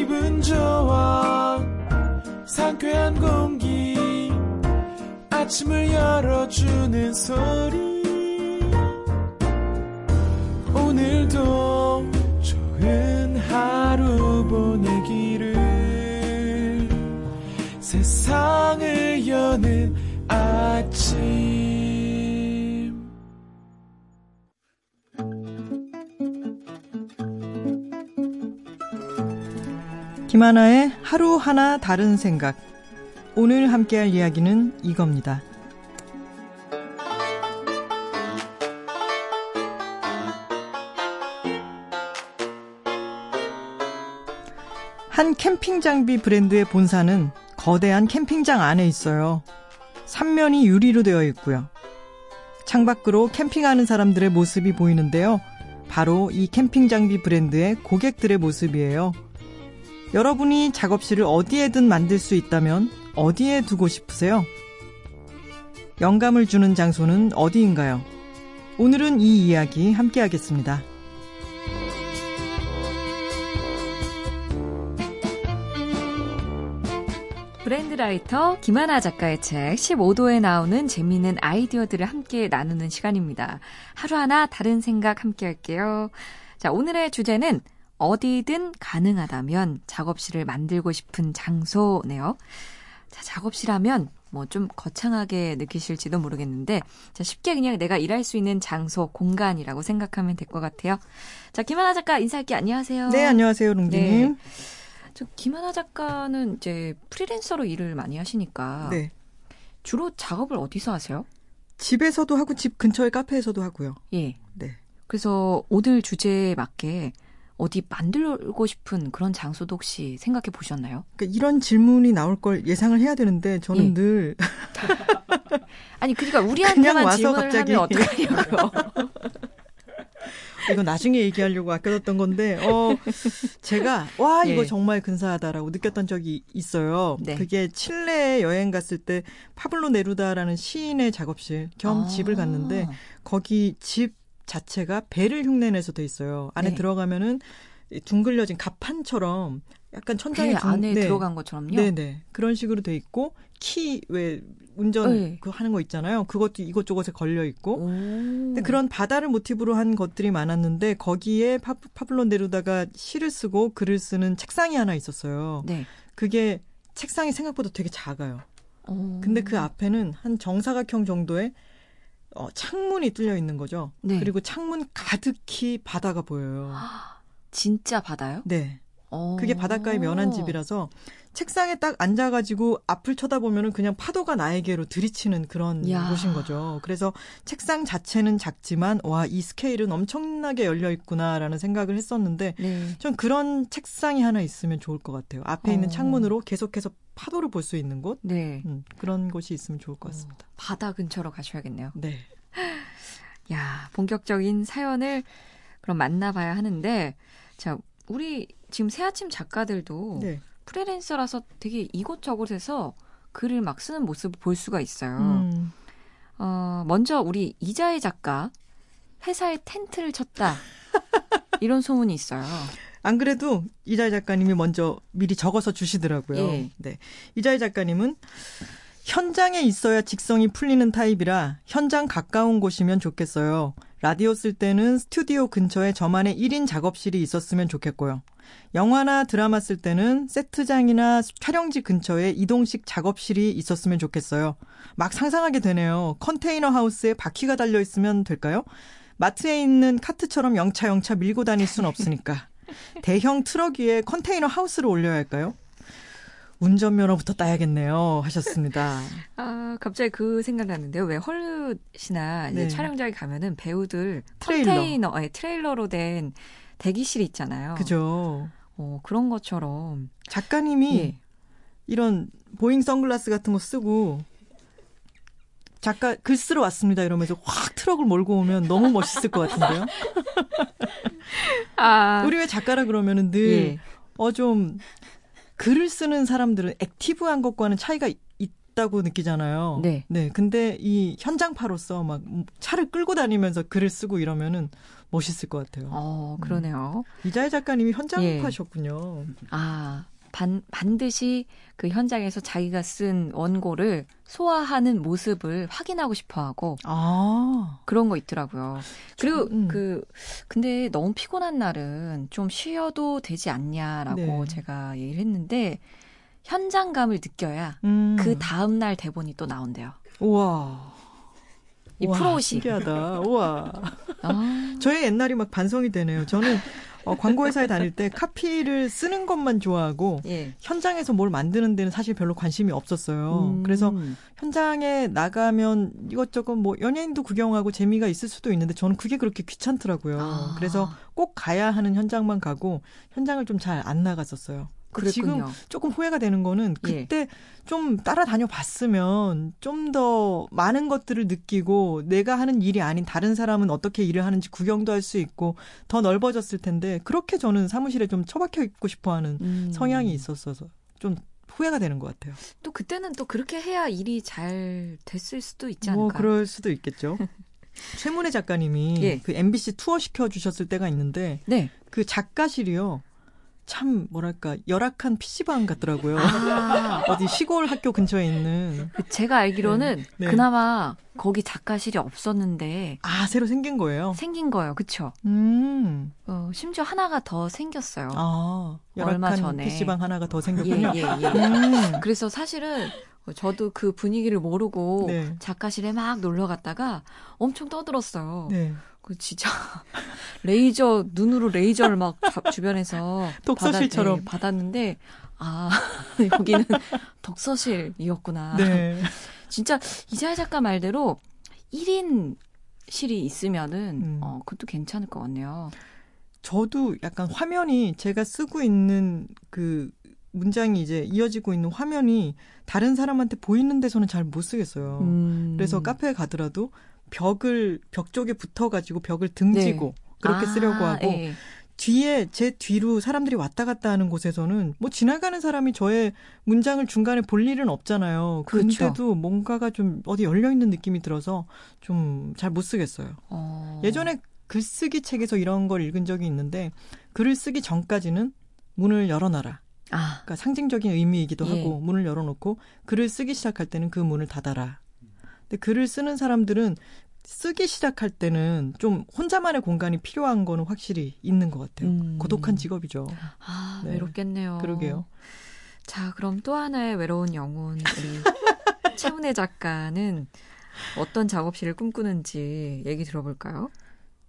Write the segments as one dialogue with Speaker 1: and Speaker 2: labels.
Speaker 1: 기분 좋아 상쾌한 공기 아침을 열어주는 소리. 오늘도 좋은 하루 보내기를 세상을 여는
Speaker 2: 김하나의 하루 하나 다른 생각. 오늘 함께할 이야기는 이겁니다. 한 캠핑 장비 브랜드의 본사는 거대한 캠핑장 안에 있어요. 삼면이 유리로 되어 있고요. 창밖으로 캠핑하는 사람들의 모습이 보이는데요. 바로 이 캠핑 장비 브랜드의 고객들의 모습이에요. 여러분이 작업실을 어디에든 만들 수 있다면 어디에 두고 싶으세요? 영감을 주는 장소는 어디인가요? 오늘은 이 이야기 함께 하겠습니다.
Speaker 3: 브랜드라이터 김하나 작가의 책 15도에 나오는 재미있는 아이디어들을 함께 나누는 시간입니다. 하루하나 다른 생각 함께 할게요. 자, 오늘의 주제는 어디든 가능하다면 작업실을 만들고 싶은 장소네요. 자, 작업실 하면 뭐 좀 거창하게 느끼실지도 모르겠는데, 자, 쉽게 그냥 내가 일할 수 있는 장소, 공간이라고 생각하면 될 것 같아요. 자, 김하나 작가 인사할게 안녕하세요.
Speaker 2: 네, 안녕하세요, 룽디님.
Speaker 3: 네. 저 김하나 작가는 이제 프리랜서로 일을 많이 하시니까
Speaker 2: 네.
Speaker 3: 주로 작업을 어디서 하세요?
Speaker 2: 집에서도 하고 집 근처의 카페에서도 하고요.
Speaker 3: 예.
Speaker 2: 네.
Speaker 3: 그래서 오늘 주제에 맞게 어디 만들고 싶은 그런 장소도 혹시 생각해 보셨나요?
Speaker 2: 그러니까 이런 질문이 나올 걸 예상을 해야 되는데 저는
Speaker 3: 예.
Speaker 2: 늘
Speaker 3: 아니 그러니까 우리한테만
Speaker 2: 와서
Speaker 3: 질문을
Speaker 2: 갑자기.
Speaker 3: 하면 어떡하냐고요.
Speaker 2: 이거 나중에 얘기하려고 아껴뒀던 건데, 어, 제가, 와, 이거
Speaker 3: 예.
Speaker 2: 정말 근사하다라고 느꼈던 적이 있어요.
Speaker 3: 네.
Speaker 2: 그게 칠레에 여행 갔을 때 파블로 네루다라는 시인의 작업실 겸
Speaker 3: 아.
Speaker 2: 집을 갔는데, 거기 집 자체가 배를 흉내내서 돼 있어요. 안에
Speaker 3: 네.
Speaker 2: 들어가면은 이 둥글려진 갑판처럼 약간 천장에
Speaker 3: 배
Speaker 2: 둥-
Speaker 3: 안에
Speaker 2: 네.
Speaker 3: 들어간 것처럼요.
Speaker 2: 네네. 그런 식으로 돼 있고, 키, 왜, 운전,
Speaker 3: 네.
Speaker 2: 그 하는 거 있잖아요. 그것도 이것저것에 걸려 있고.
Speaker 3: 오.
Speaker 2: 근데 그런 바다를 모티브로 한 것들이 많았는데 거기에 파, 파블로 네루다가 시를 쓰고 글을 쓰는 책상이 하나 있었어요.
Speaker 3: 네.
Speaker 2: 그게 책상이 생각보다 되게 작아요.
Speaker 3: 오.
Speaker 2: 근데 그 앞에는 한 정사각형 정도의 어, 창문이 뚫려 있는 거죠.
Speaker 3: 네.
Speaker 2: 그리고 창문 가득히 바다가 보여요.
Speaker 3: 진짜 바다요?
Speaker 2: 네.
Speaker 3: 오.
Speaker 2: 그게 바닷가에 면한 집이라서 책상에 딱 앉아가지고 앞을 쳐다보면은 그냥 파도가 나에게로 들이치는 그런
Speaker 3: 야.
Speaker 2: 곳인 거죠. 그래서 책상 자체는 작지만 와 이 스케일은 엄청나게 열려 있구나라는 생각을 했었는데
Speaker 3: 네.
Speaker 2: 전 그런 책상이 하나 있으면 좋을 것 같아요. 앞에 있는
Speaker 3: 어.
Speaker 2: 창문으로 계속해서 파도를 볼 수 있는 곳
Speaker 3: 네.
Speaker 2: 음, 그런 곳이 있으면 좋을 것 같습니다.
Speaker 3: 바다 근처로 가셔야겠네요.
Speaker 2: 네.
Speaker 3: 야, 본격적인 사연을 그럼 만나봐야 하는데, 자, 우리 지금 새아침 작가들도
Speaker 2: 네.
Speaker 3: 프리랜서라서 되게 이곳저곳에서 글을 막 쓰는 모습을 볼 수가 있어요.
Speaker 2: 음,
Speaker 3: 어, 먼저 우리 이자혜 작가, 회사에 텐트를 쳤다. 이런 소문이 있어요.
Speaker 2: 안 그래도 이자희 작가님이 먼저 미리 적어서 주시더라고요.
Speaker 3: 예.
Speaker 2: 네. 이자희 작가님은 현장에 있어야 직성이 풀리는 타입이라 현장 가까운 곳이면 좋겠어요. 라디오 쓸 때는 스튜디오 근처에 저만의 1인 작업실이 있었으면 좋겠고요. 영화나 드라마 쓸 때는 세트장이나 촬영지 근처에 이동식 작업실이 있었으면 좋겠어요. 막 상상하게 되네요. 컨테이너 하우스에 바퀴가 달려 있으면 될까요? 마트에 있는 카트처럼 영차영차 밀고 다닐 순 없으니까. 대형 트럭 위에 컨테이너 하우스를 올려야 할까요? 운전면허부터 따야겠네요. 하셨습니다.
Speaker 3: 아, 갑자기 그 생각 났는데요. 왜 헐리우드나 이제
Speaker 2: 네.
Speaker 3: 촬영장에 가면은 배우들
Speaker 2: 트레일러.
Speaker 3: 컨테이너, 아니, 트레일러로 된 대기실 있잖아요.
Speaker 2: 그죠.
Speaker 3: 어, 그런 것처럼.
Speaker 2: 작가님이
Speaker 3: 예.
Speaker 2: 이런 보잉 선글라스 같은 거 쓰고 작가 글 쓰러 왔습니다 이러면서 확 트럭을 몰고 오면 너무 멋있을 것 같은데요.
Speaker 3: 아,
Speaker 2: 우리 왜 작가라 그러면은 늘
Speaker 3: 예.
Speaker 2: 어 좀 글을 쓰는 사람들은 active한 것과는 차이가 있- 멋있다고 느끼잖아요.
Speaker 3: 네.
Speaker 2: 네. 근데 이 현장파로서 막 차를 끌고 다니면서 글을 쓰고 이러면은 멋있을 것 같아요.
Speaker 3: 어, 그러네요.
Speaker 2: 이자혜 작가님이
Speaker 3: 예.
Speaker 2: 현장파셨군요.
Speaker 3: 아, 반, 반드시 그 현장에서 자기가 쓴 원고를 소화하는 모습을 확인하고 싶어 하고
Speaker 2: 아.
Speaker 3: 그런 거 있더라고요. 그리고
Speaker 2: 음.
Speaker 3: 그, 근데 너무 피곤한 날은 좀 쉬어도 되지 않냐라고
Speaker 2: 네.
Speaker 3: 제가 얘기를 했는데 현장감을 느껴야
Speaker 2: 음.
Speaker 3: 그 다음 날 대본이 또 나온대요.
Speaker 2: 우와.
Speaker 3: 이
Speaker 2: 우와,
Speaker 3: 프로식.
Speaker 2: 신기하다. 우와.
Speaker 3: 아,
Speaker 2: 저의 옛날이 막 반성이 되네요. 저는 어, 광고회사에 다닐 때 카피를 쓰는 것만 좋아하고
Speaker 3: 예.
Speaker 2: 현장에서 뭘 만드는 데는 사실 별로 관심이 없었어요.
Speaker 3: 음.
Speaker 2: 그래서 현장에 나가면 이것저것 뭐 연예인도 구경하고 재미가 있을 수도 있는데 저는 그게 그렇게 귀찮더라고요.
Speaker 3: 아.
Speaker 2: 그래서 꼭 가야 하는 현장만 가고 현장을 좀 잘 안 나갔었어요.
Speaker 3: 그랬군요.
Speaker 2: 지금 조금 후회가 되는 거는
Speaker 3: 예.
Speaker 2: 그때 좀 따라다녀 봤으면 좀 더 많은 것들을 느끼고 내가 하는 일이 아닌 다른 사람은 어떻게 일을 하는지 구경도 할 수 있고 더 넓어졌을 텐데 그렇게 저는 사무실에 좀 처박혀 있고 싶어 하는
Speaker 3: 음.
Speaker 2: 성향이 있었어서 좀 후회가 되는 것 같아요.
Speaker 3: 또 그때는 또 그렇게 해야 일이 잘 됐을 수도 있지
Speaker 2: 뭐
Speaker 3: 않을까.
Speaker 2: 그럴 수도 있겠죠. 최문혜 작가님이
Speaker 3: 예.
Speaker 2: 그 MBC 투어 시켜 주셨을 때가 있는데
Speaker 3: 네.
Speaker 2: 그 작가실이요. 참 뭐랄까 열악한 PC방 같더라고요.
Speaker 3: 아,
Speaker 2: 어디 시골 학교 근처에 있는
Speaker 3: 그 제가 알기로는
Speaker 2: 네.
Speaker 3: 그나마 거기 작가실이 없었는데
Speaker 2: 아 새로 생긴 거예요.
Speaker 3: 생긴 거예요. 그쵸?
Speaker 2: 음.
Speaker 3: 어, 심지어 하나가 더 생겼어요.
Speaker 2: 아,
Speaker 3: 얼마 전에.
Speaker 2: PC방 하나가 더
Speaker 3: 예,
Speaker 2: 생겼군요.
Speaker 3: 예, 예.
Speaker 2: 음.
Speaker 3: 그래서 사실은 저도 그 분위기를 모르고
Speaker 2: 네.
Speaker 3: 작가실에 막 놀러 갔다가 엄청 떠들었어요.
Speaker 2: 네.
Speaker 3: 그 진짜 레이저 눈으로 레이저를 막 자- 주변에서
Speaker 2: 독서실처럼.
Speaker 3: 받았, 네, 받았는데 아 여기는 독서실이었구나.
Speaker 2: 네.
Speaker 3: 진짜 이자혜 작가 말대로 1인 실이 있으면은
Speaker 2: 음.
Speaker 3: 어 그것도 괜찮을 것 같네요.
Speaker 2: 저도 약간 화면이 제가 쓰고 있는 그 문장이 이제 이어지고 있는 화면이 다른 사람한테 보이는 데서는 잘 못 쓰겠어요.
Speaker 3: 음.
Speaker 2: 그래서 카페에 가더라도 벽을 벽 쪽에 붙어가지고 벽을 등지고 그렇게
Speaker 3: 아,
Speaker 2: 쓰려고 하고
Speaker 3: 예.
Speaker 2: 뒤에 제 뒤로 사람들이 왔다 갔다 하는 곳에서는 뭐 지나가는 사람이 저의 문장을 중간에 볼 일은 없잖아요.
Speaker 3: 그렇죠.
Speaker 2: 근데도 뭔가가 좀 어디 열려 있는 느낌이 들어서 좀 잘 못 쓰겠어요.
Speaker 3: 어.
Speaker 2: 예전에 글쓰기 책에서 이런 걸 읽은 적이 있는데 글을 쓰기 전까지는 문을 열어놔라.
Speaker 3: 아
Speaker 2: 그러니까 상징적인 의미이기도
Speaker 3: 예.
Speaker 2: 하고 문을 열어놓고 글을 쓰기 시작할 때는 그 문을 닫아라. 근데 글을 쓰는 사람들은 쓰기 시작할 때는 좀 혼자만의 공간이 필요한 거는 확실히 있는 것 같아요.
Speaker 3: 음.
Speaker 2: 고독한 직업이죠.
Speaker 3: 아,
Speaker 2: 네.
Speaker 3: 외롭겠네요.
Speaker 2: 그러게요.
Speaker 3: 자, 그럼 또 하나의 외로운 영혼 우리 최문혜 작가는 어떤 작업실을 꿈꾸는지 얘기 들어볼까요?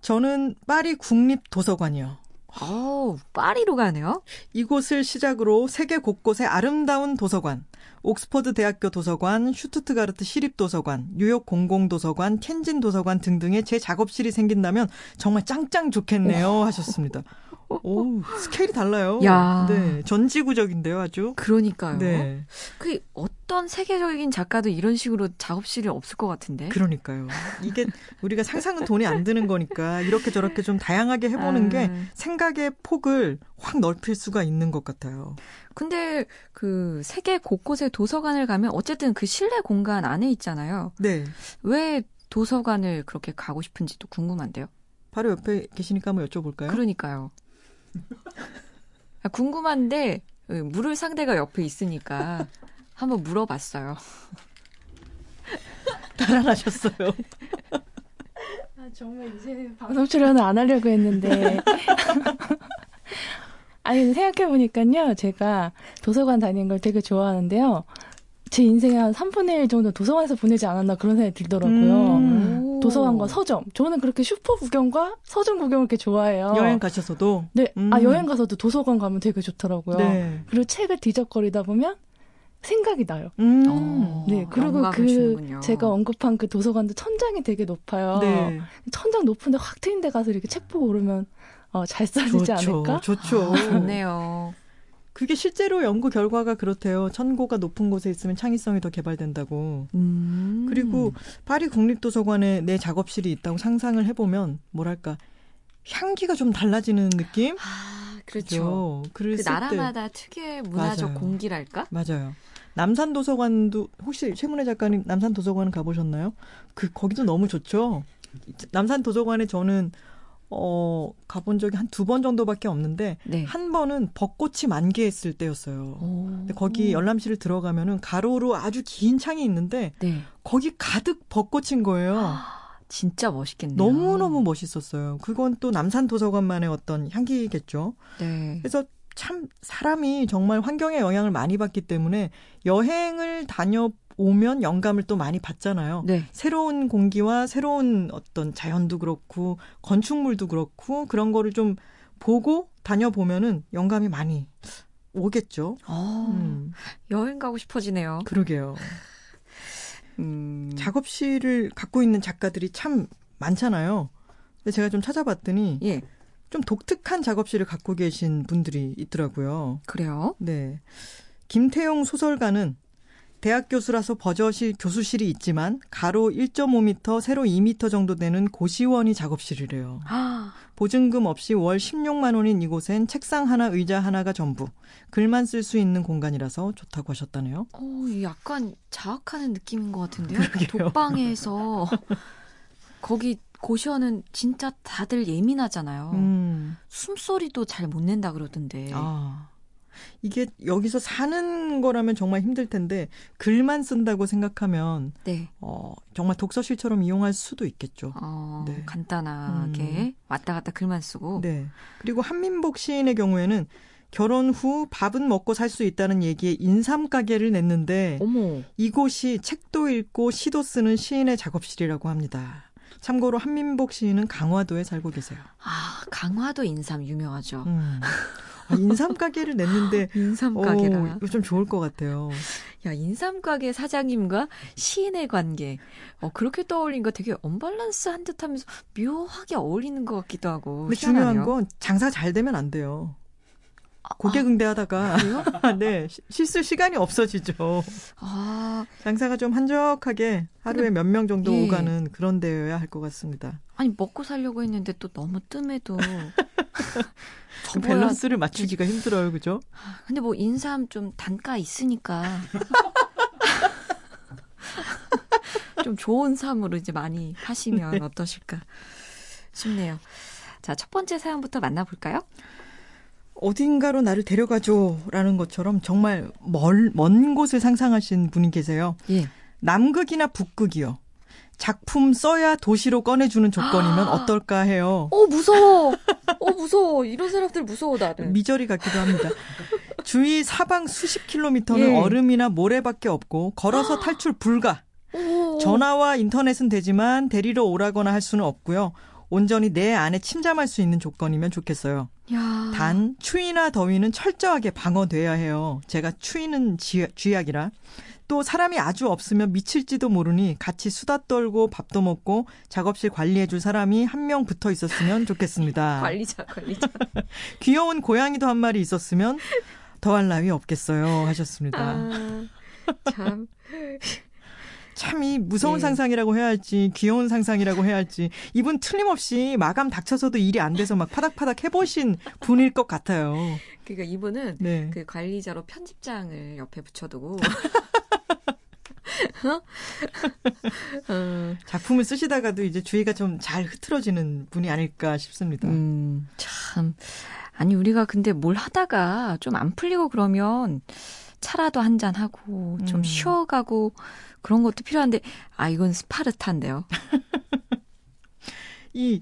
Speaker 2: 저는 파리 국립도서관이요.
Speaker 3: 어우, 파리로 가네요.
Speaker 2: 이곳을 시작으로 세계 곳곳의 아름다운 도서관, 옥스퍼드 대학교 도서관, 슈투트가르트 시립도서관, 뉴욕 공공도서관, 텐진 도서관 등등의 제 작업실이 생긴다면 정말 짱짱 좋겠네요 하셨습니다. 오, 스케일이 달라요.
Speaker 3: 야.
Speaker 2: 네, 전지구적인데요, 아주.
Speaker 3: 그러니까요.
Speaker 2: 네,
Speaker 3: 그 어떤 세계적인 작가도 이런 식으로 작업실이 없을 것 같은데.
Speaker 2: 그러니까요. 이게 우리가 상상은 돈이 안 드는 거니까 이렇게 저렇게 좀 다양하게 해보는 게
Speaker 3: 아,
Speaker 2: 생각의 폭을 확 넓힐 수가 있는 것 같아요.
Speaker 3: 근데 그 세계 곳곳에 도서관을 가면 어쨌든 그 실내 공간 안에 있잖아요.
Speaker 2: 네,
Speaker 3: 왜 도서관을 그렇게 가고 싶은지도 궁금한데요.
Speaker 2: 바로 옆에 계시니까 한번 여쭤볼까요?
Speaker 3: 그러니까요. 아, 궁금한데 어, 물을 상대가 옆에 있으니까 한번 물어봤어요.
Speaker 2: 달아나셨어요.
Speaker 4: 아, 정말 이제 방송 출연을 안 하려고 했는데. 아니, 생각해보니까요, 제가 도서관 다니는 걸 되게 좋아하는데요. 제 인생의 한 3분의 1 정도 도서관에서 보내지 않았나 그런 생각이 들더라고요.
Speaker 2: 음.
Speaker 4: 도서관과 서점. 저는 그렇게 슈퍼 구경과 서점 구경을 이렇게 좋아해요.
Speaker 2: 여행 가셔서도
Speaker 4: 네.
Speaker 2: 음.
Speaker 4: 아, 여행 가서도 도서관 가면 되게 좋더라고요.
Speaker 2: 네.
Speaker 4: 그리고 책을 뒤적거리다 보면 생각이 나요.
Speaker 2: 음.
Speaker 3: 어,
Speaker 4: 네. 그리고 그
Speaker 3: 주는군요.
Speaker 4: 제가 언급한 그 도서관도 천장이 되게 높아요.
Speaker 2: 네.
Speaker 4: 천장 높은데 확 트인 데 가서 이렇게 책 보고 오르면 어, 잘 써지지
Speaker 2: 좋죠.
Speaker 4: 않을까?
Speaker 2: 좋죠.
Speaker 3: 아, 좋네요.
Speaker 2: 그게 실제로 연구 결과가 그렇대요. 천고가 높은 곳에 있으면 창의성이 더 개발된다고.
Speaker 3: 음.
Speaker 2: 그리고 파리 국립도서관에 내 작업실이 있다고 상상을 해보면 뭐랄까 향기가 좀 달라지는 느낌?
Speaker 3: 아, 그렇죠.
Speaker 2: 그쓸 때.
Speaker 3: 나라마다 특유의 문화적
Speaker 2: 맞아요.
Speaker 3: 공기랄까?
Speaker 2: 맞아요. 남산 도서관도 혹시 최문혜 작가님 남산 도서관 가보셨나요? 그 거기도 너무 좋죠. 남산 도서관에 저는 어 가본 적이 한 두 번 정도밖에 없는데
Speaker 3: 네.
Speaker 2: 한 번은 벚꽃이 만개했을 때였어요.
Speaker 3: 오.
Speaker 2: 근데 거기 열람실을 들어가면은 가로로 아주 긴 창이 있는데
Speaker 3: 네.
Speaker 2: 거기 가득 벚꽃인 거예요.
Speaker 3: 진짜 멋있겠네요.
Speaker 2: 너무너무 멋있었어요. 그건 또 남산 도서관만의 어떤 향기겠죠.
Speaker 3: 네.
Speaker 2: 그래서 참 사람이 정말 환경에 영향을 많이 받기 때문에 여행을 다녀 오면 영감을 또 많이 받잖아요.
Speaker 3: 네.
Speaker 2: 새로운 공기와 새로운 어떤 자연도 그렇고 건축물도 그렇고 그런 거를 좀 보고 다녀보면은 영감이 많이 오겠죠.
Speaker 3: 어,
Speaker 2: 음,
Speaker 3: 여행 가고 싶어지네요.
Speaker 2: 그러게요.
Speaker 3: 음.
Speaker 2: 작업실을 갖고 있는 작가들이 참 많잖아요. 근데 제가 좀 찾아봤더니
Speaker 3: 예.
Speaker 2: 좀 독특한 작업실을 갖고 계신 분들이 있더라고요.
Speaker 3: 그래요?
Speaker 2: 네. 김태용 소설가는 대학 교수라서 버젓이 교수실이 있지만 가로 1.5m, 세로 2m 정도 되는 고시원이 작업실이래요.
Speaker 3: 아,
Speaker 2: 보증금 없이 월 16만 원인 이곳엔 책상 하나, 의자 하나가 전부. 글만 쓸 수 있는 공간이라서 좋다고 하셨다네요.
Speaker 3: 어, 이 약간 자학하는 느낌인 것 같은데요.
Speaker 2: 그러게요.
Speaker 3: 독방에서 거기 고시원은 진짜 다들 예민하잖아요.
Speaker 2: 음.
Speaker 3: 숨소리도 잘 못 낸다 그러던데.
Speaker 2: 아. 이게 여기서 사는 거라면 정말 힘들 텐데 글만 쓴다고 생각하면
Speaker 3: 네.
Speaker 2: 어, 정말 독서실처럼 이용할 수도 있겠죠.
Speaker 3: 어,
Speaker 2: 네.
Speaker 3: 간단하게 왔다 갔다 글만 쓰고.
Speaker 2: 네. 그리고 한민복 시인의 경우에는 결혼 후 밥은 먹고 살 수 있다는 얘기에 인삼 가게를 냈는데
Speaker 3: 어머.
Speaker 2: 이곳이 책도 읽고 시도 쓰는 시인의 작업실이라고 합니다. 참고로 한민복 시인은 강화도에 살고 계세요.
Speaker 3: 아, 강화도 인삼 유명하죠.
Speaker 2: 음. 아, 인삼 가게를 냈는데
Speaker 3: 인삼
Speaker 2: 오,
Speaker 3: 가게라.
Speaker 2: 이거 좀 좋을 것 같아요.
Speaker 3: 야, 인삼 가게 사장님과 시인의 관계. 어, 그렇게 떠올린 거 되게 언밸런스한 듯 하면서 묘하게 어울리는 것 같기도 하고.
Speaker 2: 근데
Speaker 3: 희한하네요.
Speaker 2: 중요한 건 장사 잘 되면 안 돼요.
Speaker 3: 아,
Speaker 2: 고객 응대하다가
Speaker 3: 그래요?
Speaker 2: 네 시- 실수 시간이 없어지죠.
Speaker 3: 아,
Speaker 2: 장사가 좀 한적하게 하루에 몇 명 정도
Speaker 3: 예.
Speaker 2: 오가는 그런 데여야 할 것 같습니다.
Speaker 3: 아니 먹고 살려고 했는데 또 너무 뜸해도
Speaker 2: 그 밸런스를 맞추기가 힘들어요, 그죠?
Speaker 3: 근데 뭐 인삼 좀 단가 있으니까 좀 좋은 삶으로 이제 많이 하시면
Speaker 2: 네.
Speaker 3: 어떠실까 싶네요. 자, 첫 번째 사연부터 만나볼까요?
Speaker 2: 어딘가로 나를 데려가줘라는 것처럼 정말 멀, 먼 곳을 상상하신 분이 계세요.
Speaker 3: 예.
Speaker 2: 남극이나 북극이요. 작품 써야 도시로 꺼내주는 조건이면 어떨까 해요.
Speaker 3: 어 무서워. 어 무서워. 이런 사람들 무서워 나는.
Speaker 2: 미저리 같기도 합니다. 주위 사방 수십 킬로미터는
Speaker 3: 예.
Speaker 2: 얼음이나 모래밖에 없고 걸어서 탈출 불가.
Speaker 3: 오.
Speaker 2: 전화와 인터넷은 되지만 데리러 오라거나 할 수는 없고요. 온전히 내 안에 침잠할 수 있는 조건이면 좋겠어요.
Speaker 3: 야.
Speaker 2: 단 추위나 더위는 철저하게 방어돼야 해요. 제가 추위는 지- 쥐약이라. 또 사람이 아주 없으면 미칠지도 모르니 같이 수다 떨고 밥도 먹고 작업실 관리해줄 사람이 한 명 붙어 있었으면 좋겠습니다.
Speaker 3: 관리자 관리자.
Speaker 2: 귀여운 고양이도 한 마리 있었으면 더할 나위 없겠어요 하셨습니다.
Speaker 3: 아, 참.
Speaker 2: 참이 무서운
Speaker 3: 예.
Speaker 2: 상상이라고 해야 할지 귀여운 상상이라고 해야 할지 이분 틀림없이 마감 닥쳐서도 일이 안 돼서 막 파닥파닥 해보신 분일 것 같아요.
Speaker 3: 그러니까 이분은
Speaker 2: 네.
Speaker 3: 그 관리자로 편집장을 옆에 붙여두고 어,
Speaker 2: 작품을 쓰시다가도 이제 주의가 좀 잘 흐트러지는 분이 아닐까 싶습니다.
Speaker 3: 음, 참. 아니, 우리가 근데 뭘 하다가 좀 안 풀리고 그러면 차라도 한 잔 하고 좀
Speaker 2: 음.
Speaker 3: 쉬어가고 그런 것도 필요한데, 아, 이건 스파르타인데요.
Speaker 2: 이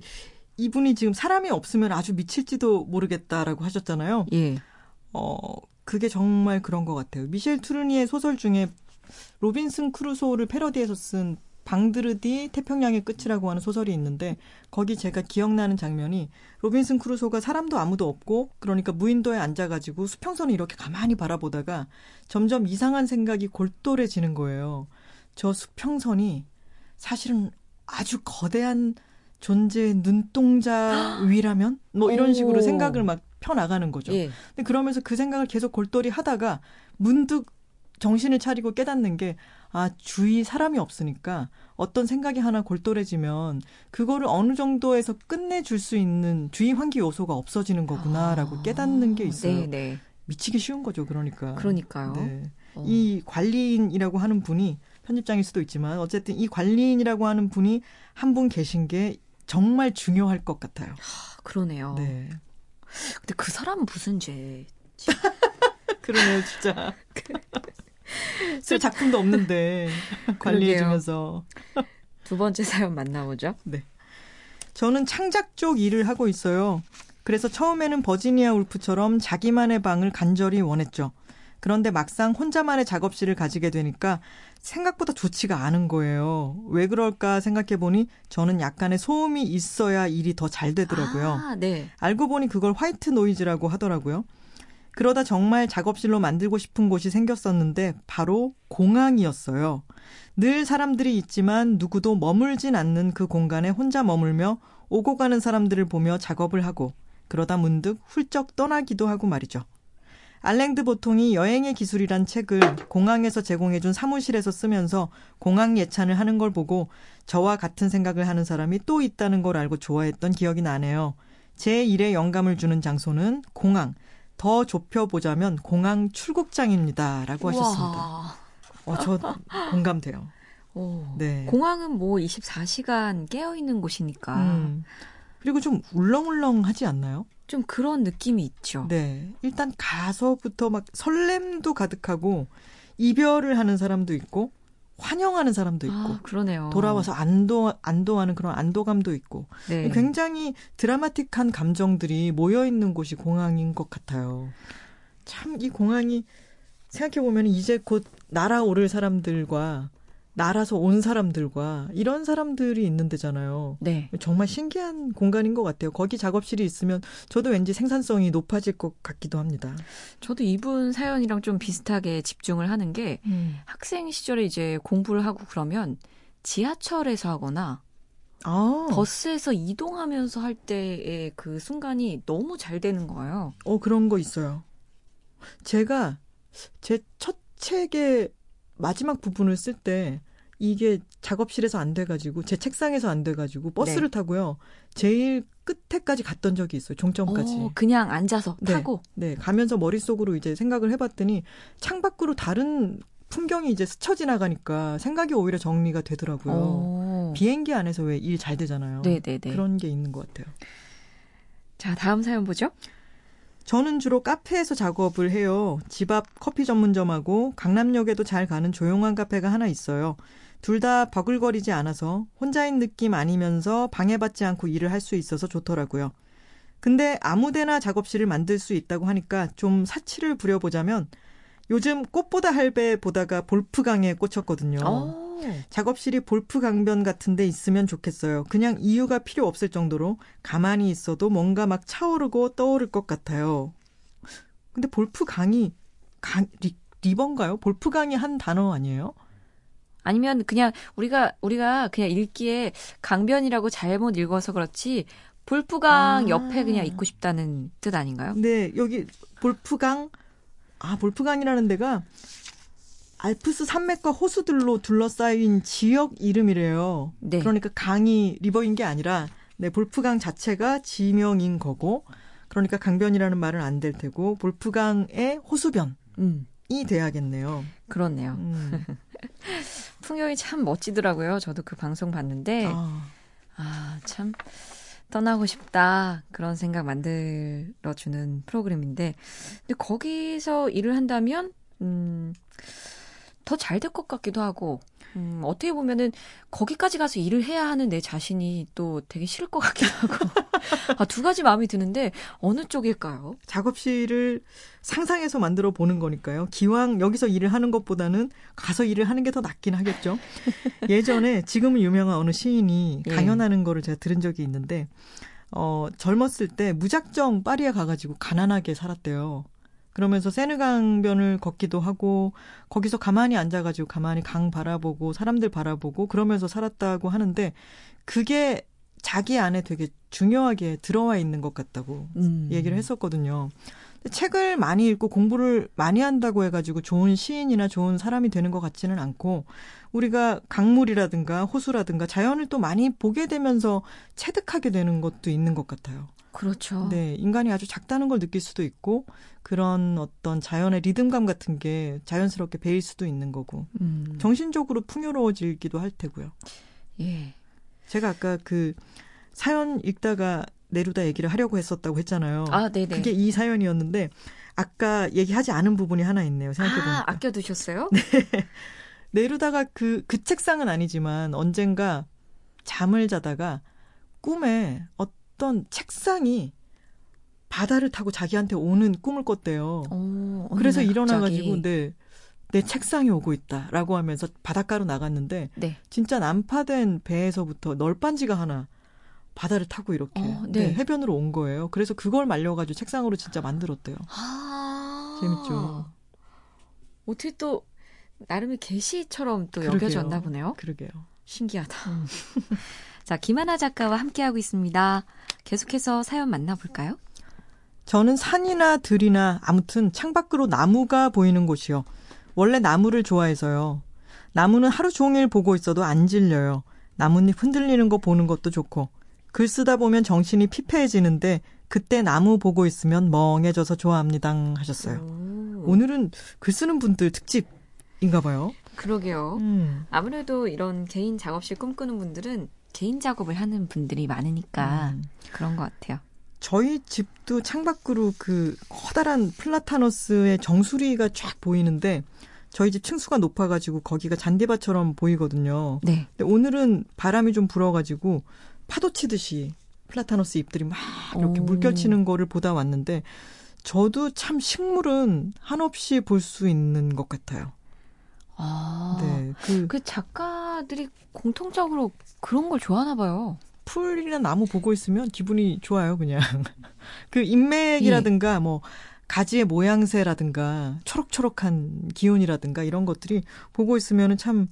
Speaker 2: 이분이 지금 사람이 없으면 아주 미칠지도 모르겠다라고 하셨잖아요.
Speaker 3: 예.
Speaker 2: 어, 그게 정말 그런 것 같아요. 미셸 투르니의 소설 중에 로빈슨 크루소를 패러디해서 쓴 방드르디 태평양의 끝이라고 하는 소설이 있는데 거기 제가 기억나는 장면이 로빈슨 크루소가 사람도 아무도 없고 그러니까 무인도에 앉아가지고 수평선을 이렇게 가만히 바라보다가 점점 이상한 생각이 골똘해지는 거예요. 저 수평선이 사실은 아주 거대한 존재의 눈동자 위라면 뭐 이런 식으로
Speaker 3: 오.
Speaker 2: 생각을 막 펴나가는 거죠.
Speaker 3: 예.
Speaker 2: 근데 그러면서 그 생각을 계속 골똘히 하다가 문득 정신을 차리고 깨닫는 게, 아, 주위 사람이 없으니까 어떤 생각이 하나 골똘해지면 그거를 어느 정도에서 끝내줄 수 있는 주위 환기 요소가 없어지는 거구나라고
Speaker 3: 아,
Speaker 2: 깨닫는 게 있어요.
Speaker 3: 네, 네.
Speaker 2: 미치기 쉬운 거죠, 그러니까.
Speaker 3: 그러니까요.
Speaker 2: 네.
Speaker 3: 어.
Speaker 2: 이 관리인이라고 하는 분이 편집장일 수도 있지만 어쨌든 이 관리인이라고 하는 분이 한 분 계신 게 정말 중요할 것 같아요.
Speaker 3: 아, 그러네요.
Speaker 2: 네.
Speaker 3: 근데 그 사람은 무슨 죄?
Speaker 2: 그러네요, 진짜. 쓸 작품도 없는데 관리해 주면서
Speaker 3: 두 번째 사연 만나보죠.
Speaker 2: 저는 창작 쪽 일을 하고 있어요. 그래서 처음에는 버지니아 울프처럼 자기만의 방을 간절히 원했죠. 그런데 막상 혼자만의 작업실을 가지게 되니까 생각보다 좋지가 않은 거예요. 왜 그럴까 생각해 보니 저는 약간의 소음이 있어야 일이 더 잘 되더라고요.
Speaker 3: 아, 네.
Speaker 2: 알고 보니 그걸 화이트 노이즈라고 하더라고요. 그러다 정말 작업실로 만들고 싶은 곳이 생겼었는데 바로 공항이었어요. 늘 사람들이 있지만 누구도 머물진 않는 그 공간에 혼자 머물며 오고 가는 사람들을 보며 작업을 하고 그러다 문득 훌쩍 떠나기도 하고 말이죠. 알랭드 보통이 여행의 기술이란 책을 공항에서 제공해준 사무실에서 쓰면서 공항 예찬을 하는 걸 보고 저와 같은 생각을 하는 사람이 또 있다는 걸 알고 좋아했던 기억이 나네요. 제 일에 영감을 주는 장소는 공항. 더 좁혀보자면 공항 출국장입니다. 라고 하셨습니다. 어, 저 공감돼요.
Speaker 3: 오.
Speaker 2: 네.
Speaker 3: 공항은 뭐 24시간 깨어 있는 곳이니까
Speaker 2: 음. 그리고 좀 울렁울렁하지 않나요?
Speaker 3: 좀 그런 느낌이 있죠.
Speaker 2: 네. 일단 가서부터 막 설렘도 가득하고 이별을 하는 사람도 있고 환영하는 사람도 있고
Speaker 3: 아, 그러네요.
Speaker 2: 돌아와서 안도 안도하는 그런 안도감도 있고
Speaker 3: 네.
Speaker 2: 굉장히 드라마틱한 감정들이 모여 있는 곳이 공항인 것 같아요. 참 이 공항이 생각해 보면 이제 곧 날아오를 사람들과 날아서 온 사람들과 이런 사람들이 있는 데잖아요.
Speaker 3: 네.
Speaker 2: 정말 신기한 공간인 것 같아요. 거기 작업실이 있으면 저도 왠지 생산성이 높아질 것 같기도 합니다.
Speaker 3: 저도 이분 사연이랑 좀 비슷하게 집중을 하는 게 학생 시절에 이제 공부를 하고 그러면 지하철에서 하거나
Speaker 2: 아,
Speaker 3: 버스에서 이동하면서 할 때의 그 순간이 너무 잘 되는 거예요.
Speaker 2: 어 그런 거 있어요. 제가 제 첫 책의 마지막 부분을 쓸 때 이게 작업실에서 안 돼가지고 제 책상에서 안 돼가지고 버스를 타고요. 제일 끝에까지 갔던 적이 있어요. 종점까지.
Speaker 3: 어, 그냥 앉아서
Speaker 2: 네.
Speaker 3: 타고
Speaker 2: 네, 가면서 머릿속으로 이제 생각을 해봤더니 창 밖으로 다른 풍경이 이제 스쳐 지나가니까 생각이 오히려 정리가 되더라고요.
Speaker 3: 어.
Speaker 2: 비행기 안에서 왜 일 잘 되잖아요.
Speaker 3: 네네네.
Speaker 2: 그런 게 있는 것 같아요.
Speaker 3: 자 다음 사연 보죠.
Speaker 2: 저는 주로 카페에서 작업을 해요. 집 앞 커피 전문점하고 강남역에도 잘 가는 조용한 카페가 하나 있어요. 둘 다 버글거리지 않아서 혼자인 느낌 아니면서 방해받지 않고 일을 할 수 있어서 좋더라고요. 근데 아무데나 작업실을 만들 수 있다고 하니까 좀 사치를 부려보자면 요즘 꽃보다 할배 보다가 볼프강에 꽂혔거든요.
Speaker 3: 어.
Speaker 2: 작업실이 볼프 강변 같은 데 있으면 좋겠어요. 그냥 이유가 필요 없을 정도로 가만히 있어도 뭔가 막 차오르고 떠오를 것 같아요. 근데 볼프 강이 강, ri, river인가요? 볼프 강이 한 단어 아니에요?
Speaker 3: 아니면 그냥 우리가 우리가 그냥 읽기에 강변이라고 잘못 읽어서 그렇지 볼프강
Speaker 2: 아.
Speaker 3: 옆에 그냥 있고 싶다는 뜻 아닌가요?
Speaker 2: 근데 여기 볼프강 아 볼프강이라는 데가 알프스 산맥과 호수들로 둘러싸인 지역 이름이래요.
Speaker 3: 네.
Speaker 2: 그러니까 강이 river인 게 아니라 네, 볼프강 자체가 지명인 거고 그러니까 강변이라는 말은 안 될 테고 볼프강의 호수변이
Speaker 3: 음,
Speaker 2: 돼야겠네요.
Speaker 3: 그렇네요.
Speaker 2: 음.
Speaker 3: 풍경이 참 멋지더라고요. 저도 그 방송 봤는데
Speaker 2: 아,
Speaker 3: 아, 참 떠나고 싶다. 그런 생각 만들어 주는 프로그램인데 근데 거기서 일을 한다면 음, 더 잘 될 것 같기도 하고 음, 어떻게 보면은 거기까지 가서 일을 해야 하는 내 자신이 또 되게 싫을 것 같기도 하고 아, 두 가지 마음이 드는데 어느 쪽일까요?
Speaker 2: 작업실을 상상해서 만들어 보는 거니까요. 기왕 여기서 일을 하는 것보다는 가서 일을 하는 게 더 낫긴 하겠죠. 예전에 지금은 유명한 어느 시인이
Speaker 3: 예.
Speaker 2: 강연하는 거를 제가 들은 적이 있는데 어, 젊었을 때 무작정 파리에 가가지고 가난하게 살았대요. 그러면서 세느강변을 걷기도 하고 거기서 가만히 앉아가지고 가만히 강 바라보고 사람들 바라보고 그러면서 살았다고 하는데 그게 자기 안에 되게 중요하게 들어와 있는 것 같다고
Speaker 3: 음.
Speaker 2: 얘기를 했었거든요. 책을 많이 읽고 공부를 많이 한다고 해가지고 좋은 시인이나 좋은 사람이 되는 것 같지는 않고 우리가 강물이라든가 호수라든가 자연을 또 많이 보게 되면서 체득하게 되는 것도 있는 것 같아요.
Speaker 3: 그렇죠.
Speaker 2: 네, 인간이 아주 작다는 걸 느낄 수도 있고 그런 어떤 자연의 리듬감 같은 게 자연스럽게 배일 수도 있는 거고
Speaker 3: 음.
Speaker 2: 정신적으로 풍요로워지기도 할 테고요.
Speaker 3: 예.
Speaker 2: 제가 아까 그 사연 읽다가 내루다 얘기를 하려고 했었다고 했잖아요.
Speaker 3: 아, 네네.
Speaker 2: 그게 이 사연이었는데 아까 얘기하지 않은 부분이 하나 있네요. 생각해보니까.
Speaker 3: 아, 아껴 두셨어요?
Speaker 2: 내루다가 그, 그 책상은 아니지만 언젠가 잠을 자다가 꿈에 어떤 책상이 바다를 타고 자기한테 오는 꿈을 꿨대요.
Speaker 3: 오,
Speaker 2: 그래서
Speaker 3: 날
Speaker 2: 일어나가지고. 네, 내 책상이 오고 있다라고 하면서 바닷가로 나갔는데
Speaker 3: 네.
Speaker 2: 진짜 난파된 배에서부터 널빤지가 하나 바다를 타고 이렇게
Speaker 3: 어,
Speaker 2: 네,
Speaker 3: 네.
Speaker 2: 해변으로 온 거예요. 그래서 그걸 말려가지고 책상으로 진짜 만들었대요.
Speaker 3: 아.
Speaker 2: 재밌죠.
Speaker 3: 어떻게 또 나름의 계시처럼 또
Speaker 2: 그러게요.
Speaker 3: 여겨졌나 보네요.
Speaker 2: 그러게요.
Speaker 3: 신기하다.
Speaker 2: 음.
Speaker 3: 자, 김하나 작가와 함께하고 있습니다. 계속해서 사연 만나볼까요?
Speaker 2: 저는 산이나 들이나 아무튼 창밖으로 나무가 보이는 곳이요. 원래 나무를 좋아해서요. 나무는 하루 종일 보고 있어도 안 질려요. 나뭇잎 흔들리는 거 보는 것도 좋고. 글 쓰다 보면 정신이 피폐해지는데 그때 나무 보고 있으면 멍해져서 좋아합니다 하셨어요.
Speaker 3: 오,
Speaker 2: 오늘은 글 쓰는 분들 특집인가 봐요.
Speaker 3: 그러게요.
Speaker 2: 음.
Speaker 3: 아무래도 이런 개인 작업실 꿈꾸는 분들은 개인 작업을 하는 분들이 많으니까
Speaker 2: 음.
Speaker 3: 그런 것 같아요.
Speaker 2: 저희 집도 창밖으로 그 커다란 플라타너스의 정수리가 쫙 보이는데 저희 집 층수가 높아가지고 거기가 잔디밭처럼 보이거든요.
Speaker 3: 네.
Speaker 2: 근데 오늘은 바람이 좀 불어가지고 파도 치듯이 플라타너스 잎들이 막 이렇게
Speaker 3: 오.
Speaker 2: 물결치는 거를 보다 왔는데 저도 참 식물은 한없이 볼 수 있는 것 같아요.
Speaker 3: 아,
Speaker 2: 네, 그
Speaker 3: 그 작가들이 공통적으로 그런 걸 좋아하나 봐요.
Speaker 2: 풀이나 나무 보고 있으면 기분이 좋아요, 그냥. 그 인맥이라든가 뭐 가지의 모양새라든가 초록초록한 기운이라든가 이런 것들이 보고 있으면은 참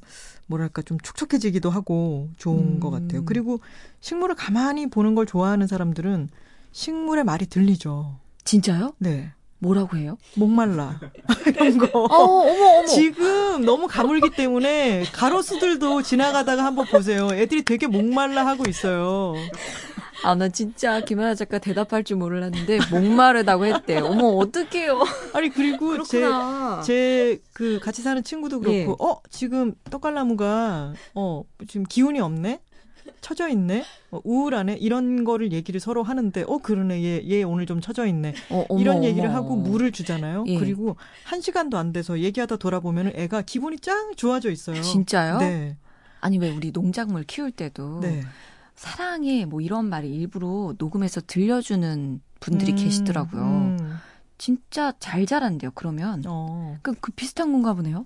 Speaker 2: 뭐랄까 좀 촉촉해지기도 하고 좋은
Speaker 3: 음.
Speaker 2: 것 같아요. 그리고 식물을 가만히 보는 걸 좋아하는 사람들은 식물의 말이 들리죠.
Speaker 3: 진짜요?
Speaker 2: 네.
Speaker 3: 뭐라고 해요?
Speaker 2: 목말라. 이런 거.
Speaker 3: 어, 어머, 어머.
Speaker 2: 지금 너무 가물기 때문에 가로수들도 지나가다가 한번 보세요. 애들이 되게 목말라 하고 있어요.
Speaker 3: 아, 나 진짜 김하나 작가 대답할 줄 몰랐는데 목마르다고 했대. 어머, 어떡해요.
Speaker 2: 아니 그리고 제. 제 그 같이 사는 친구도 그렇고
Speaker 3: 예.
Speaker 2: 어 지금 떡갈나무가 어 지금 기운이 없네 처져 있네 어, 우울하네 이런 거를 얘기를 서로 하는데 어 그러네 얘 얘 오늘 좀 처져 있네
Speaker 3: 어, 어머,
Speaker 2: 이런 얘기를
Speaker 3: 어머.
Speaker 2: 하고 물을 주잖아요
Speaker 3: 예.
Speaker 2: 그리고 한 시간도 안 돼서 얘기하다 돌아보면 애가 기분이 짱 좋아져 있어요
Speaker 3: 진짜요?
Speaker 2: 네
Speaker 3: 아니 왜 우리 농작물 키울 때도
Speaker 2: 네.
Speaker 3: 사랑해 뭐 이런 말을 일부러 녹음해서 들려주는 분들이
Speaker 2: 음,
Speaker 3: 계시더라고요.
Speaker 2: 음.
Speaker 3: 진짜 잘 자란대요. 그러면
Speaker 2: 어.
Speaker 3: 그, 그 비슷한 건가 보네요.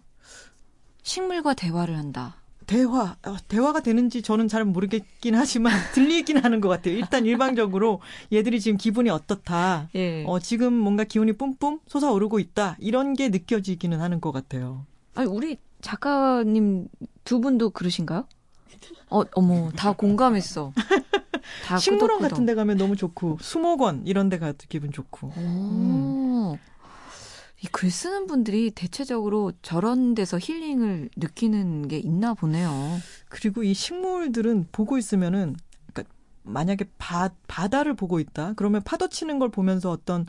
Speaker 3: 식물과 대화를 한다.
Speaker 2: 대화, 어, 대화가 되는지 저는 잘 모르겠긴 하지만 들리긴 하는 것 같아요. 일단 일방적으로 얘들이 지금 기분이 어떻다.
Speaker 3: 예.
Speaker 2: 어, 지금 뭔가 기운이 뿜뿜 솟아오르고 있다. 이런 게 느껴지기는 하는 것 같아요.
Speaker 3: 아니 우리 작가님 두 분도 그러신가요? 어, 어머, 다 공감했어. 다
Speaker 2: 식물원
Speaker 3: 끄덕끄덕.
Speaker 2: 같은 데 가면 너무 좋고, 수목원 이런 데 가도 기분 좋고.
Speaker 3: 오. 이글 쓰는 분들이 대체적으로 저런 데서 힐링을 느끼는 게 있나 보네요.
Speaker 2: 그리고 이 식물들은 보고 있으면은, 그러니까 만약에 바, 바다를 보고 있다. 그러면 파도 치는 걸 보면서 어떤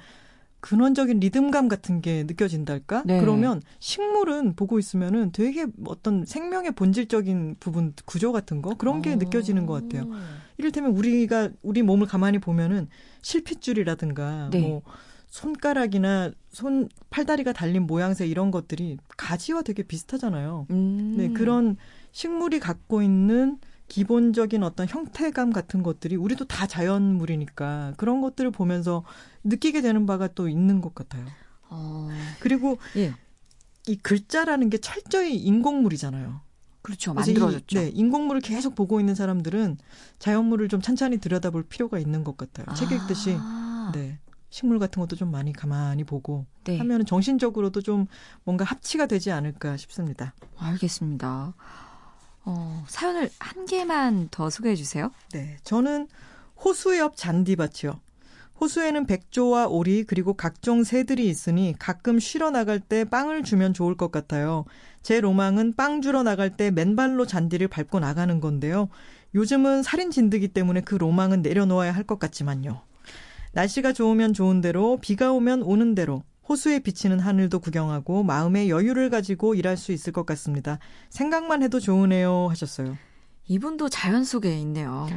Speaker 2: 근원적인 리듬감 같은 게 느껴진달까?
Speaker 3: 네.
Speaker 2: 그러면 식물은 보고 있으면은 되게 어떤 생명의 본질적인 부분, 구조 같은 거? 그런 게
Speaker 3: 어.
Speaker 2: 느껴지는 것 같아요. 이를테면 우리가 우리 몸을 가만히 보면은 실핏줄이라든가
Speaker 3: 네.
Speaker 2: 뭐 손가락이나 손 팔다리가 달린 모양새 이런 것들이 가지와 되게 비슷하잖아요.
Speaker 3: 음.
Speaker 2: 네, 그런 식물이 갖고 있는 기본적인 어떤 형태감 같은 것들이 우리도 다 자연물이니까 그런 것들을 보면서 느끼게 되는 바가 또 있는 것 같아요.
Speaker 3: 어,
Speaker 2: 그리고
Speaker 3: 예.
Speaker 2: 이 글자라는 게 철저히 인공물이잖아요.
Speaker 3: 그렇죠.
Speaker 2: 그래서 이-
Speaker 3: 만들어졌죠.
Speaker 2: 네, 인공물을 계속 보고 있는 사람들은 자연물을 좀 찬찬히 들여다볼 필요가 있는 것 같아요. 책 읽듯이
Speaker 3: 아,
Speaker 2: 네. 식물 같은 것도 좀 많이 가만히 보고
Speaker 3: 네.
Speaker 2: 하면 정신적으로도 좀 뭔가 합치가 되지 않을까 싶습니다.
Speaker 3: 알겠습니다. 어, 사연을 한 개만 더 소개해 주세요.
Speaker 2: 네. 저는 호수 옆 잔디밭이요. 호수에는 백조와 오리 그리고 각종 새들이 있으니 가끔 쉬러 나갈 때 빵을 주면 좋을 것 같아요. 제 로망은 빵 주러 나갈 때 맨발로 잔디를 밟고 나가는 건데요. 요즘은 살인 진드기 때문에 그 로망은 내려놓아야 할 것 같지만요. 날씨가 좋으면 좋은 대로, 비가 오면 오는 대로, 호수에 비치는 하늘도 구경하고 마음의 여유를 가지고 일할 수 있을 것 같습니다. 생각만 해도 좋으네요 하셨어요.
Speaker 3: 이분도 자연 속에 있네요.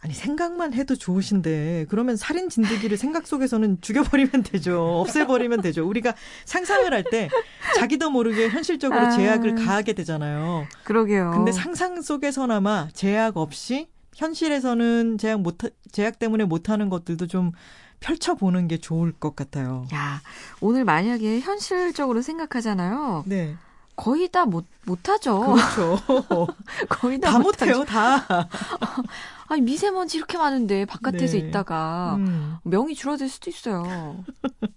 Speaker 2: 아니 생각만 해도 좋으신데 그러면 살인 진드기를 생각 속에서는 죽여버리면 되죠. 없애버리면 되죠. 우리가 상상을 할 때 자기도 모르게 현실적으로
Speaker 3: 아.
Speaker 2: 제약을 가하게 되잖아요.
Speaker 3: 그러게요.
Speaker 2: 근데 상상 속에서나마 제약 없이 현실에서는 제약 못 제약 때문에 못하는 것들도 좀 펼쳐보는 게 좋을 것 같아요.
Speaker 3: 야, 오늘 만약에 현실적으로 생각하잖아요.
Speaker 2: 네,
Speaker 3: 거의 다 못, 못하죠.
Speaker 2: 그렇죠.
Speaker 3: 거의 다,
Speaker 2: 다. 못해요, 다.
Speaker 3: 아니, 미세먼지 이렇게 많은데 바깥에서
Speaker 2: 네.
Speaker 3: 있다가
Speaker 2: 음.
Speaker 3: 명이 줄어들 수도 있어요.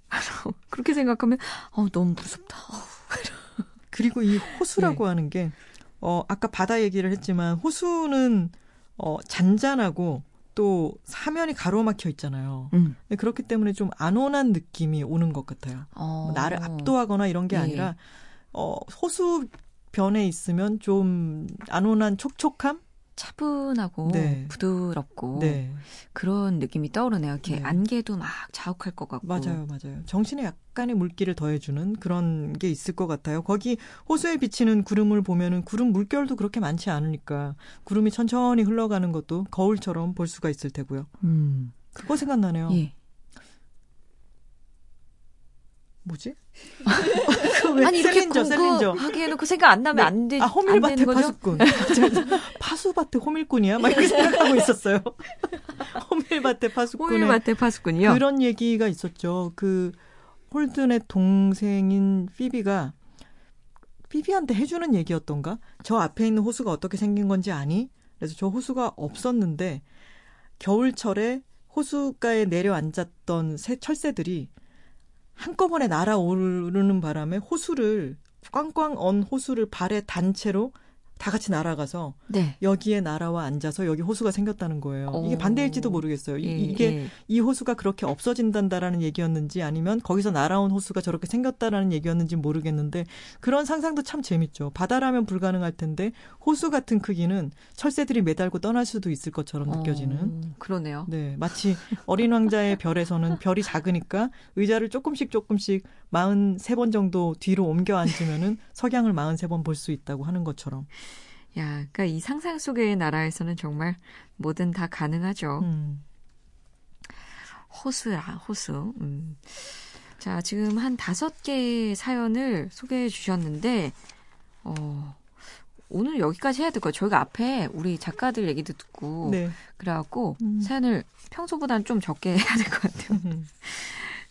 Speaker 3: 그렇게 생각하면, 어, 너무 무섭다.
Speaker 2: 그리고 이 호수라고
Speaker 3: 네.
Speaker 2: 하는 게, 어, 아까 바다 얘기를 했지만, 호수는, 어, 잔잔하고, 또, 사면이 가로막혀 있잖아요.
Speaker 3: 음.
Speaker 2: 그렇기 때문에 좀 안온한 느낌이 오는 것 같아요.
Speaker 3: 어.
Speaker 2: 뭐 나를 압도하거나 이런 게
Speaker 3: 예.
Speaker 2: 아니라, 어, 호수 변에 있으면 좀 안온한 촉촉함?
Speaker 3: 차분하고
Speaker 2: 네.
Speaker 3: 부드럽고
Speaker 2: 네.
Speaker 3: 그런 느낌이 떠오르네요. 이렇게
Speaker 2: 네.
Speaker 3: 안개도 막 자욱할 것 같고.
Speaker 2: 맞아요, 맞아요. 정신에 약간의 물기를 더해주는 그런 게 있을 것 같아요. 거기 호수에 비치는 구름을 보면은 구름 물결도 그렇게 많지 않으니까 구름이 천천히 흘러가는 것도 거울처럼 볼 수가 있을 테고요.
Speaker 3: 음.
Speaker 2: 그거 생각나네요.
Speaker 3: 예.
Speaker 2: 뭐지? 그왜
Speaker 3: 아니 이렇게
Speaker 2: 셀린저.
Speaker 3: 하게 해놓고 생각 안 나면 안, 되,
Speaker 2: 아,
Speaker 3: 안
Speaker 2: 호밀밭의? 파수꾼. 파수밭의 호밀꾼이야? 막 이렇게 생각하고 있었어요. 호밀밭의 파수꾼의
Speaker 3: 호밀밭의 파수꾼이요.
Speaker 2: 그런 얘기가 있었죠. 그 홀든의 동생인 피비가 피비한테 해주는 얘기였던가? 저 앞에 있는 호수가 어떻게 생긴 건지 아니? 그래서 저 호수가 없었는데 겨울철에 호수가에 내려앉았던 새 철새들이 한꺼번에 날아오르는 바람에 호수를 꽝꽝 언 호수를 발에 단 채로 다 같이 날아가서
Speaker 3: 네.
Speaker 2: 여기에 날아와 앉아서 여기 호수가 생겼다는 거예요. 이게
Speaker 3: 오.
Speaker 2: 반대일지도 모르겠어요. 이-
Speaker 3: 예,
Speaker 2: 이게
Speaker 3: 예.
Speaker 2: 이 호수가 그렇게 없어진단다라는 얘기였는지 아니면 거기서 날아온 호수가 저렇게 생겼다라는 얘기였는지 모르겠는데 그런 상상도 참 재밌죠. 바다라면 불가능할 텐데 호수 같은 크기는 철새들이 매달고 떠날 수도 있을 것처럼 느껴지는.
Speaker 3: 어, 그러네요.
Speaker 2: 네, 마치 어린 왕자의 별에서는 별이 작으니까 의자를 조금씩 조금씩 43번 정도 뒤로 옮겨 앉으면은 석양을 43번 볼 수 있다고 하는 것처럼.
Speaker 3: 야, 그러니까 이 상상 속의 나라에서는 정말 뭐든 다 가능하죠.
Speaker 2: 음.
Speaker 3: 호수야, 호수. 음. 자, 지금 한 다섯 개의 사연을 소개해 주셨는데, 어, 오늘 여기까지 해야 될 거예요. 저희가 앞에 우리 작가들 얘기도 듣고,
Speaker 2: 네.
Speaker 3: 그래갖고
Speaker 2: 음.
Speaker 3: 사연을 평소보다는 좀 적게 해야 될 것 같아요.
Speaker 2: 음.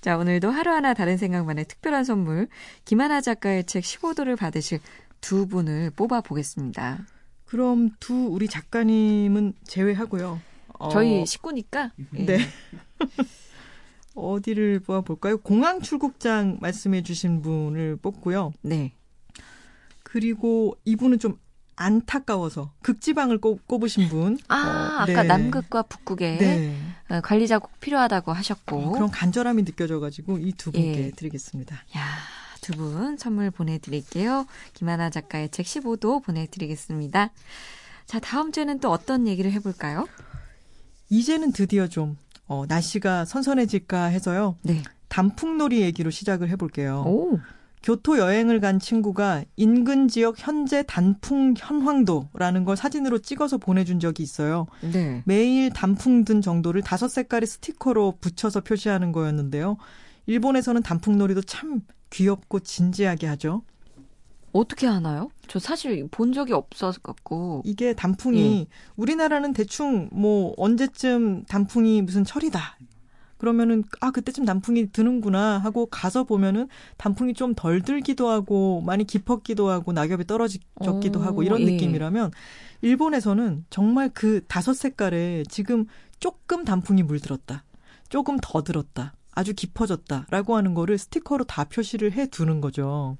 Speaker 3: 자, 오늘도 하루하나 다른 생각만의 특별한 선물, 김하나 작가의 책 15도를 받으실 두 분을 뽑아 보겠습니다.
Speaker 2: 그럼 두 우리 작가님은 제외하고요. 어,
Speaker 3: 저희 식구니까. 예.
Speaker 2: 네. 어디를 뽑아볼까요? 공항 출국장 말씀해 주신 분을 뽑고요.
Speaker 3: 네.
Speaker 2: 그리고 이분은 좀 안타까워서 극지방을 꼽, 꼽으신 분.
Speaker 3: 아,
Speaker 2: 어,
Speaker 3: 아까
Speaker 2: 네.
Speaker 3: 남극과 북극에
Speaker 2: 네.
Speaker 3: 어, 관리자 꼭 필요하다고 하셨고.
Speaker 2: 어, 그런 간절함이 느껴져가지고 이 두 분께
Speaker 3: 예.
Speaker 2: 드리겠습니다.
Speaker 3: 야, 두 분 선물 보내드릴게요. 김하나 작가의 책 15도 보내드리겠습니다. 자, 다음 주에는 또 어떤 얘기를 해볼까요?
Speaker 2: 이제는 드디어 좀 어, 날씨가 선선해질까 해서요.
Speaker 3: 네.
Speaker 2: 단풍놀이 얘기로 시작을 해볼게요.
Speaker 3: 오.
Speaker 2: 교토 여행을 간 친구가 인근 지역 현재 단풍 현황도라는 걸 사진으로 찍어서 보내준 적이 있어요.
Speaker 3: 네.
Speaker 2: 매일 단풍 든 정도를 다섯 색깔의 스티커로 붙여서 표시하는 거였는데요. 일본에서는 단풍놀이도 참 귀엽고 진지하게 하죠.
Speaker 3: 어떻게 하나요? 저 사실 본 적이 없어서 갖고.
Speaker 2: 이게 단풍이 우리나라는 대충 뭐 언제쯤 단풍이 무슨 철이다. 그러면은 아 그때쯤 단풍이 드는구나 하고 가서 보면은 단풍이 좀 덜 들기도 하고 많이 깊었기도 하고 낙엽이 떨어졌기도
Speaker 3: 오,
Speaker 2: 하고 이런
Speaker 3: 예.
Speaker 2: 느낌이라면 일본에서는 정말 그 다섯 색깔에 지금 조금 단풍이 물들었다. 조금 더 들었다. 아주 깊어졌다라고 하는 거를 스티커로 다 표시를 해 두는 거죠.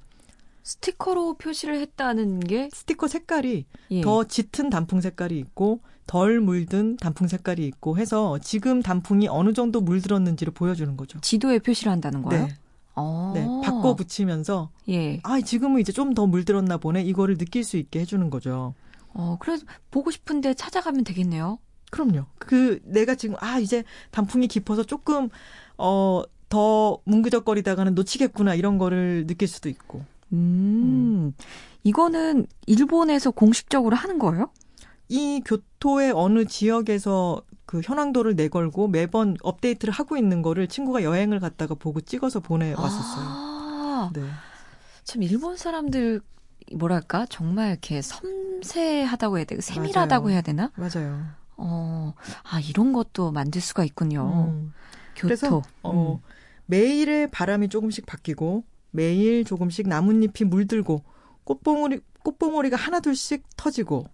Speaker 3: 스티커로 표시를 했다는 게
Speaker 2: 스티커 색깔이
Speaker 3: 예.
Speaker 2: 더 짙은 단풍 색깔이 있고 덜 물든 단풍 색깔이 있고 해서 지금 단풍이 어느 정도 물들었는지를 보여주는 거죠.
Speaker 3: 지도에 표시를 한다는 거예요?
Speaker 2: 네,
Speaker 3: 어.
Speaker 2: 네, 바꿔 붙이면서
Speaker 3: 예.
Speaker 2: 아 지금은 이제 좀 더 물들었나 보네 이거를 느낄 수 있게 해주는 거죠.
Speaker 3: 어, 그래서 보고 싶은데 찾아가면 되겠네요.
Speaker 2: 그럼요. 그 내가 지금 아 이제 단풍이 깊어서 조금 어 더 뭉그적거리다가는 놓치겠구나 이런 거를 느낄 수도 있고.
Speaker 3: 음. 이거는 일본에서 공식적으로 하는 거예요?
Speaker 2: 이 교토의 어느 지역에서 그 현황도를 내걸고 매번 업데이트를 하고 있는 거를 친구가 여행을 갔다가 보고 찍어서 보내왔었어요.
Speaker 3: 아,
Speaker 2: 네.
Speaker 3: 참 일본 사람들 뭐랄까 정말 이렇게 섬세하다고 해야 되나 세밀하다고
Speaker 2: 맞아요.
Speaker 3: 해야 되나?
Speaker 2: 맞아요.
Speaker 3: 어, 아 이런 것도 만들 수가 있군요.
Speaker 2: 음.
Speaker 3: 교토.
Speaker 2: 그래서 어, 매일의 바람이 조금씩 바뀌고 매일 조금씩 나뭇잎이 물들고 꽃봉오리 꽃봉오리가 하나둘씩 터지고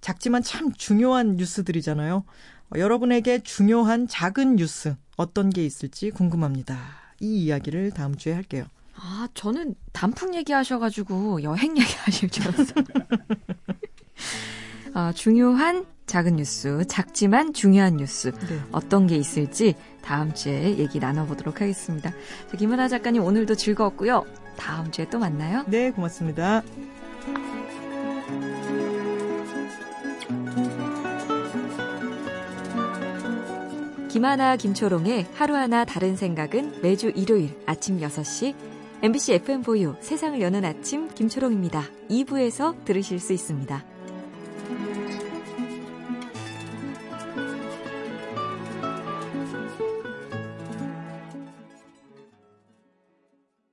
Speaker 2: 작지만 참 중요한 뉴스들이잖아요. 어, 여러분에게 중요한 작은 뉴스 어떤 게 있을지 궁금합니다. 이 이야기를 다음 주에 할게요.
Speaker 3: 아, 저는 단풍 얘기하셔가지고 여행 얘기하실 줄 알았어요. 아, 중요한 작은 뉴스, 작지만 중요한 뉴스.
Speaker 2: 네.
Speaker 3: 어떤 게 있을지 다음 주에 얘기 나눠보도록 하겠습니다. 자, 김은아 작가님 오늘도 즐거웠고요. 다음 주에 또 만나요.
Speaker 2: 네, 고맙습니다.
Speaker 3: 김하나 김초롱의 하루하나 다른 생각은 매주 일요일 아침 6시 MBC FM4U 세상을 여는 아침 김초롱입니다. 2부에서 들으실 수 있습니다.